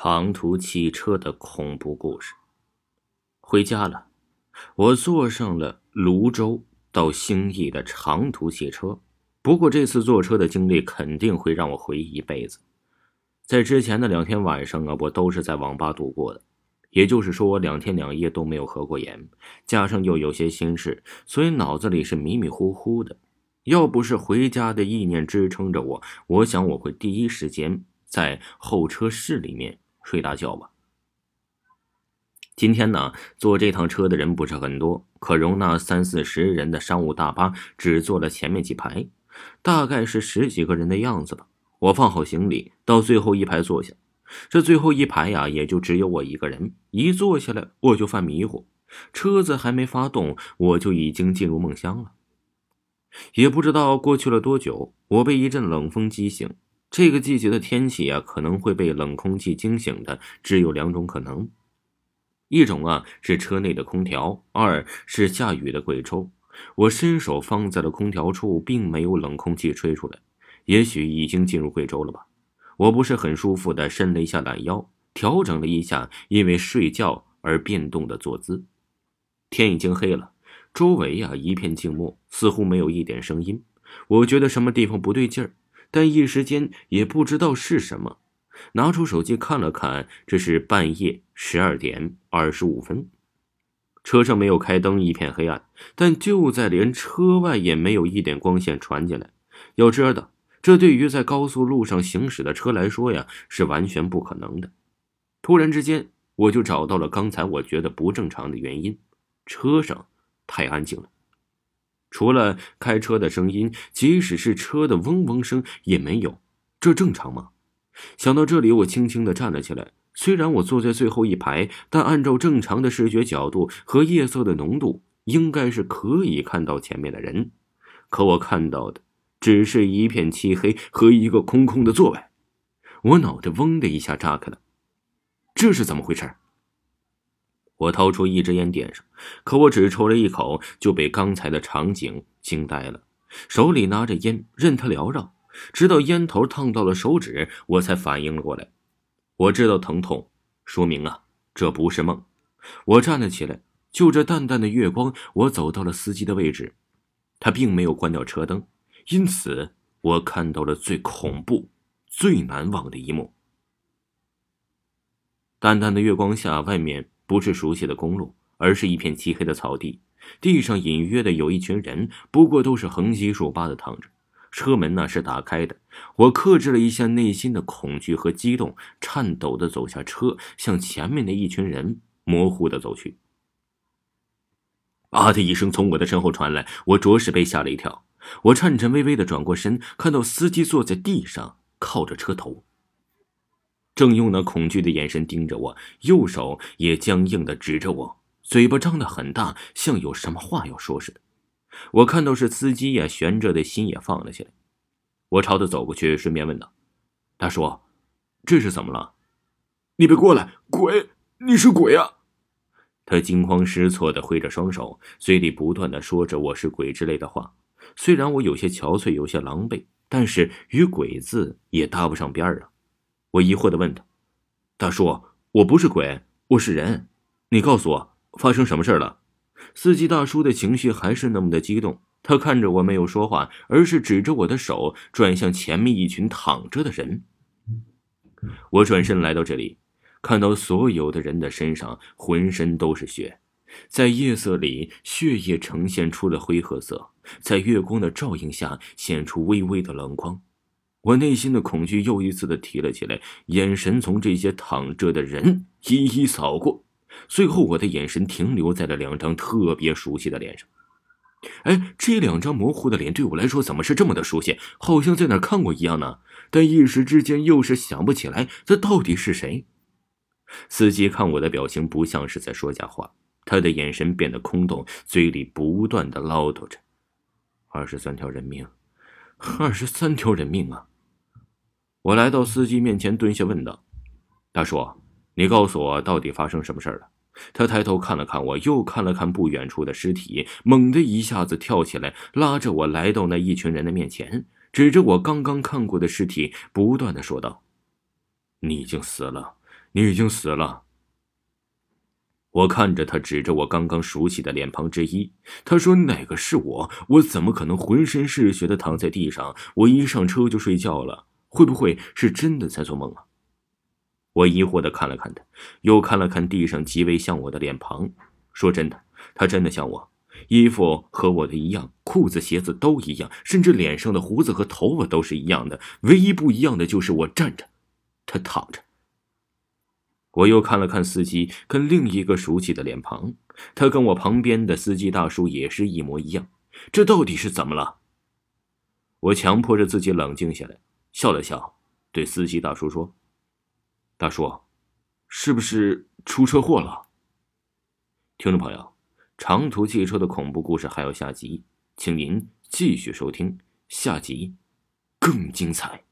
长途汽车的恐怖故事。回家了，我坐上了泸州到兴义的长途汽车。不过这次坐车的经历肯定会让我回忆一辈子。在之前的两天晚上啊，我都是在网吧度过的，也就是说我两天两夜都没有合过眼，加上又有些心事，所以脑子里是迷迷糊糊的。要不是回家的意念支撑着我，我想我会第一时间在候车室里面。睡大觉吧。今天呢，坐这趟车的人不是很多，可容纳三四十人的商务大巴只坐了前面几排，大概是十几个人的样子吧。我放好行李，到最后一排坐下。这最后一排呀，也就只有我一个人。一坐下来，我就犯迷糊，车子还没发动，我就已经进入梦乡了。也不知道过去了多久，我被一阵冷风激醒。这个季节的天气啊，可能会被冷空气惊醒的，只有两种可能：一种啊是车内的空调，二是下雨的贵州。我伸手放在了空调处，并没有冷空气吹出来，也许已经进入贵州了吧。我不是很舒服的伸了一下懒腰，调整了一下因为睡觉而变动的坐姿。天已经黑了，周围啊一片静默，似乎没有一点声音。我觉得什么地方不对劲儿。但一时间也不知道是什么，拿出手机看了看，这是半夜十二点二十五分。车上没有开灯，一片黑暗。但就在连车外也没有一点光线传进来。要知道，这对于在高速路上行驶的车来说呀，是完全不可能的。突然之间，我就找到了刚才我觉得不正常的原因：车上太安静了。除了开车的声音，即使是车的嗡嗡声也没有，这正常吗？想到这里，我轻轻的站了起来。虽然我坐在最后一排，但按照正常的视觉角度和夜色的浓度，应该是可以看到前面的人。可我看到的只是一片漆黑和一个空空的座位。我脑袋嗡的一下炸开了，这是怎么回事？我掏出一支烟点上，可我只抽了一口就被刚才的场景惊呆了。手里拿着烟，任它缭绕，直到烟头烫到了手指，我才反应了过来。我知道疼痛，说明啊，这不是梦。我站了起来，就着淡淡的月光，我走到了司机的位置。他并没有关掉车灯，因此我看到了最恐怖、最难忘的一幕。淡淡的月光下，外面。不是熟悉的公路，而是一片漆黑的草地。地上隐约的有一群人，不过都是横七竖八的躺着。车门呢是打开的。我克制了一下内心的恐惧和激动，颤抖的走下车，向前面的一群人模糊的走去。啊的一声从我的身后传来，我着实被吓了一跳。我颤颤巍巍的转过身，看到司机坐在地上，靠着车头。正用那恐惧的眼神盯着我，右手也僵硬的指着我，嘴巴张得很大，像有什么话要说似的。我看到是司机呀，悬着的心也放了下来。我朝他走过去，顺便问道：“大叔，这是怎么了？你别过来，鬼！你是鬼啊！”他惊慌失措的挥着双手，嘴里不断的说着“我是鬼”之类的话。虽然我有些憔悴，有些狼狈，但是与“鬼”字也搭不上边儿啊。我疑惑的问他：“大叔，我不是鬼，我是人，你告诉我发生什么事了？”司机大叔的情绪还是那么的激动，他看着我没有说话，而是指着我的手转向前面一群躺着的人。我转身来到这里，看到所有的人的身上浑身都是血，在夜色里，血液呈现出了灰褐色，在月光的照映下显出微微的冷光。我内心的恐惧又一次的提了起来，眼神从这些躺着的人一一扫过，最后我的眼神停留在了两张特别熟悉的脸上。哎，这两张模糊的脸对我来说怎么是这么的熟悉？好像在哪看过一样呢？但一时之间又是想不起来，这到底是谁？司机看我的表情不像是在说假话，他的眼神变得空洞，嘴里不断的唠叨着：“二十三条人命。”二十三条人命啊！我来到司机面前，蹲下问道：“大叔，你告诉我到底发生什么事了？”他抬头看了看我，又看了看不远处的尸体，猛地一下子跳起来，拉着我来到那一群人的面前，指着我刚刚看过的尸体，不断的说道：“你已经死了，你已经死了。我看着他，指着我刚刚熟悉的脸庞之一，他说：“哪个是我？我怎么可能浑身是血的躺在地上？我一上车就睡觉了，会不会是真的在做梦啊？”我疑惑的看了看他，又看了看地上极为像我的脸庞。说真的，他真的像我，衣服和我的一样，裤子、鞋子都一样，甚至脸上的胡子和头发都是一样的。唯一不一样的就是我站着，他躺着。我又看了看司机跟另一个熟悉的脸庞，他跟我旁边的司机大叔也是一模一样。这到底是怎么了？我强迫着自己冷静下来，笑了笑，对司机大叔说：“大叔，是不是出车祸了？”听众朋友，长途汽车的恐怖故事还有下集，请您继续收听，下集更精彩。